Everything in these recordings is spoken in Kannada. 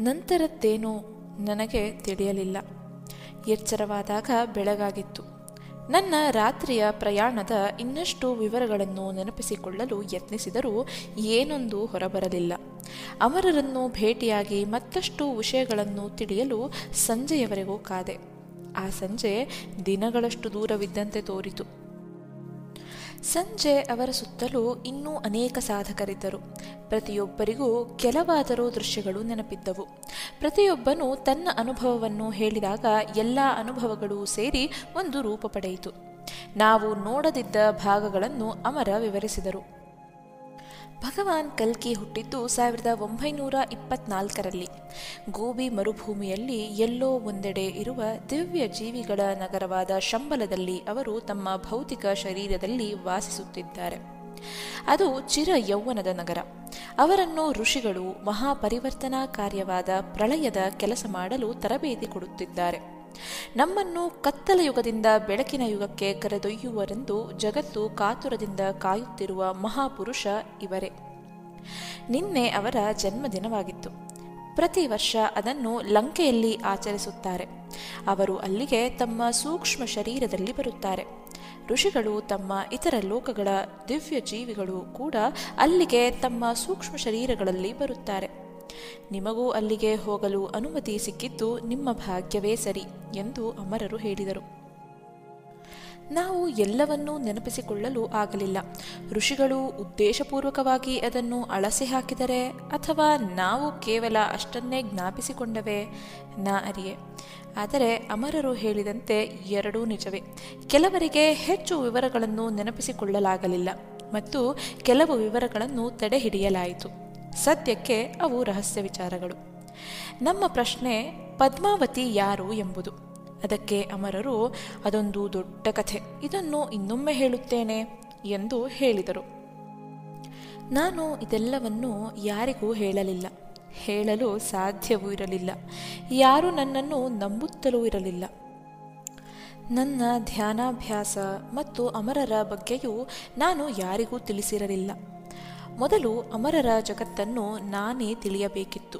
ನಂತರದ್ದೇನೋ ನನಗೆ ತಿಳಿಯಲಿಲ್ಲ. ಎಚ್ಚರವಾದಾಗ ಬೆಳಗಾಗಿತ್ತು. ನನ್ನ ರಾತ್ರಿಯ ಪ್ರಯಾಣದ ಇನ್ನಷ್ಟು ವಿವರಗಳನ್ನು ನೆನಪಿಸಿಕೊಳ್ಳಲು ಯತ್ನಿಸಿದರೂ ಏನೊಂದು ಹೊರಬರಲಿಲ್ಲ. ಅಮರರನ್ನು ಭೇಟಿಯಾಗಿ ಮತ್ತಷ್ಟು ವಿಷಯಗಳನ್ನು ತಿಳಿಯಲು ಸಂಜೆಯವರೆಗೂ ಕಾದೆ. ಆ ಸಂಜೆ ದಿನಗಳಷ್ಟು ದೂರವಿದ್ದಂತೆ ತೋರಿತು. ಸಂಜೆ ಅವರ ಸುತ್ತಲೂ ಇನ್ನೂ ಅನೇಕ ಸಾಧಕರಿದ್ದರು. ಪ್ರತಿಯೊಬ್ಬರಿಗೂ ಕೆಲವಾದರೂ ದೃಶ್ಯಗಳು ನೆನಪಿದ್ದವು. ಪ್ರತಿಯೊಬ್ಬನೂ ತನ್ನ ಅನುಭವವನ್ನು ಹೇಳಿದಾಗ ಎಲ್ಲ ಅನುಭವಗಳು ಸೇರಿ ಒಂದು ರೂಪ ಪಡೆಯಿತು. ನಾವು ನೋಡದಿದ್ದ ಭಾಗಗಳನ್ನು ಅಮರ ವಿವರಿಸಿದರು. ಭಗವಾನ್ ಕಲ್ಕಿ ಹುಟ್ಟಿದ್ದು ಸಾವಿರದ ಒಂಬೈನೂರ ಇಪ್ಪತ್ನಾಲ್ಕರಲ್ಲಿ. ಗೋಬಿ ಮರುಭೂಮಿಯಲ್ಲಿ ಎಲ್ಲೋ ಒಂದೆಡೆ ಇರುವ ದಿವ್ಯ ಜೀವಿಗಳ ನಗರವಾದ ಶಂಬಲದಲ್ಲಿ ಅವರು ತಮ್ಮ ಭೌತಿಕ ಶರೀರದಲ್ಲಿ ವಾಸಿಸುತ್ತಿದ್ದಾರೆ. ಅದು ಚಿರ ಯೌವನದ ನಗರ. ಅವರನ್ನು ಋಷಿಗಳು ಮಹಾಪರಿವರ್ತನಾ ಕಾರ್ಯವಾದ ಪ್ರಳಯದ ಕೆಲಸ ಮಾಡಲು ತರಬೇತಿ ಕೊಡುತ್ತಿದ್ದಾರೆ. ನಮ್ಮನ್ನು ಕತ್ತಲ ಯುಗದಿಂದ ಬೆಳಕಿನ ಯುಗಕ್ಕೆ ಕರೆದೊಯ್ಯುವರೆಂದು ಜಗತ್ತು ಕಾತುರದಿಂದ ಕಾಯುತ್ತಿರುವ ಮಹಾಪುರುಷ ಇವರೇ. ನಿನ್ನೆ ಅವರ ಜನ್ಮದಿನವಾಗಿತ್ತು. ಪ್ರತಿ ವರ್ಷ ಅದನ್ನು ಲಂಕೆಯಲ್ಲಿ ಆಚರಿಸುತ್ತಾರೆ. ಅವರು ಅಲ್ಲಿಗೆ ತಮ್ಮ ಸೂಕ್ಷ್ಮ ಶರೀರದಲ್ಲಿ ಬರುತ್ತಾರೆ. ಋಷಿಗಳು ತಮ್ಮ ಇತರ ಲೋಕಗಳ ದಿವ್ಯ ಜೀವಿಗಳು ಕೂಡ ಅಲ್ಲಿಗೆ ತಮ್ಮ ಸೂಕ್ಷ್ಮ ಶರೀರಗಳಲ್ಲಿ ಬರುತ್ತಾರೆ. ನಿಮಗೂ ಅಲ್ಲಿಗೆ ಹೋಗಲು ಅನುಮತಿ ಸಿಕ್ಕಿದ್ದು ನಿಮ್ಮ ಭಾಗ್ಯವೇ ಸರಿ ಎಂದು ಅಮರರು ಹೇಳಿದರು. ನಾವು ಎಲ್ಲವನ್ನೂ ನೆನಪಿಸಿಕೊಳ್ಳಲು ಆಗಲಿಲ್ಲ. ಋಷಿಗಳು ಉದ್ದೇಶಪೂರ್ವಕವಾಗಿ ಅದನ್ನು ಅಳಸಿ ಹಾಕಿದರೆ ಅಥವಾ ನಾವು ಕೇವಲ ಅಷ್ಟನ್ನೇ ಜ್ಞಾಪಿಸಿಕೊಂಡವೆ? ನಾ ಅರಿಯೆ. ಆದರೆ ಅಮರರು ಹೇಳಿದಂತೆ ಎರಡೂ ನಿಜವೇ. ಕೆಲವರಿಗೆ ಹೆಚ್ಚು ವಿವರಗಳನ್ನು ನೆನಪಿಸಿಕೊಳ್ಳಲಾಗಲಿಲ್ಲ ಮತ್ತು ಕೆಲವು ವಿವರಗಳನ್ನು ತಡೆಹಿಡಿಯಲಾಯಿತು. ಸದ್ಯಕ್ಕೆ ಅವು ರಹಸ್ಯ ವಿಚಾರಗಳು. ನಮ್ಮ ಪ್ರಶ್ನೆ ಪದ್ಮಾವತಿ ಯಾರು ಎಂಬುದು. ಅದಕ್ಕೆ ಅಮರರು ಅದೊಂದು ದೊಡ್ಡ ಕಥೆ. ಇದನ್ನು ಇನ್ನೊಮ್ಮೆ ಹೇಳುತ್ತೇನೆ ಎಂದು ಹೇಳಿದರು. ನಾನು ಇದೆಲ್ಲವನ್ನು ಯಾರಿಗೂ ಹೇಳಲಿಲ್ಲ. ಹೇಳಲು ಸಾಧ್ಯವೂ ಇರಲಿಲ್ಲ. ಯಾರೂ ನನ್ನನ್ನು ನಂಬುತ್ತಲೂ ಇರಲಿಲ್ಲ. ನನ್ನ ಧ್ಯಾನಾಭ್ಯಾಸ ಮತ್ತು ಅಮರರ ಬಗ್ಗೆಯೂ ನಾನು ಯಾರಿಗೂ ತಿಳಿಸಿರಲಿಲ್ಲ. ಮೊದಲು ಅಮರರ ಜಗತ್ತನ್ನು ನಾನೇ ತಿಳಿಯಬೇಕಿತ್ತು.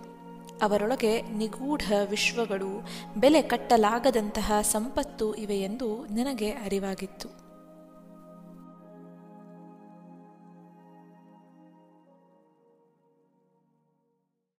ಅವರೊಳಗೆ ನಿಗೂಢ ವಿಶ್ವಗಳು ಬೆಲೆ ಕಟ್ಟಲಾಗದಂತಹ ಸಂಪತ್ತು ಇವೆಯೆಂದು ನನಗೆ ಅರಿವಾಗಿತ್ತು.